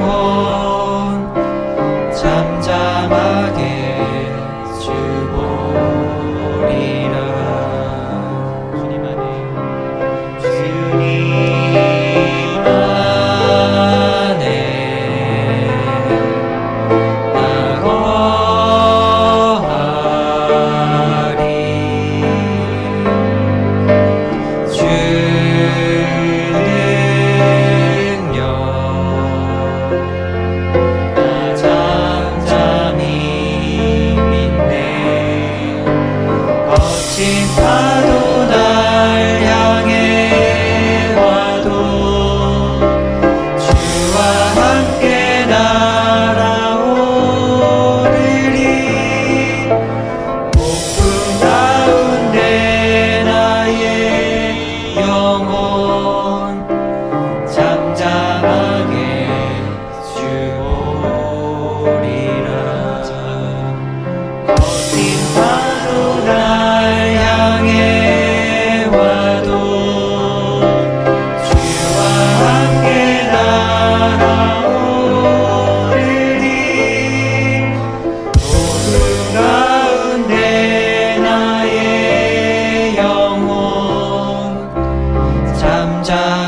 영원. Sin 남자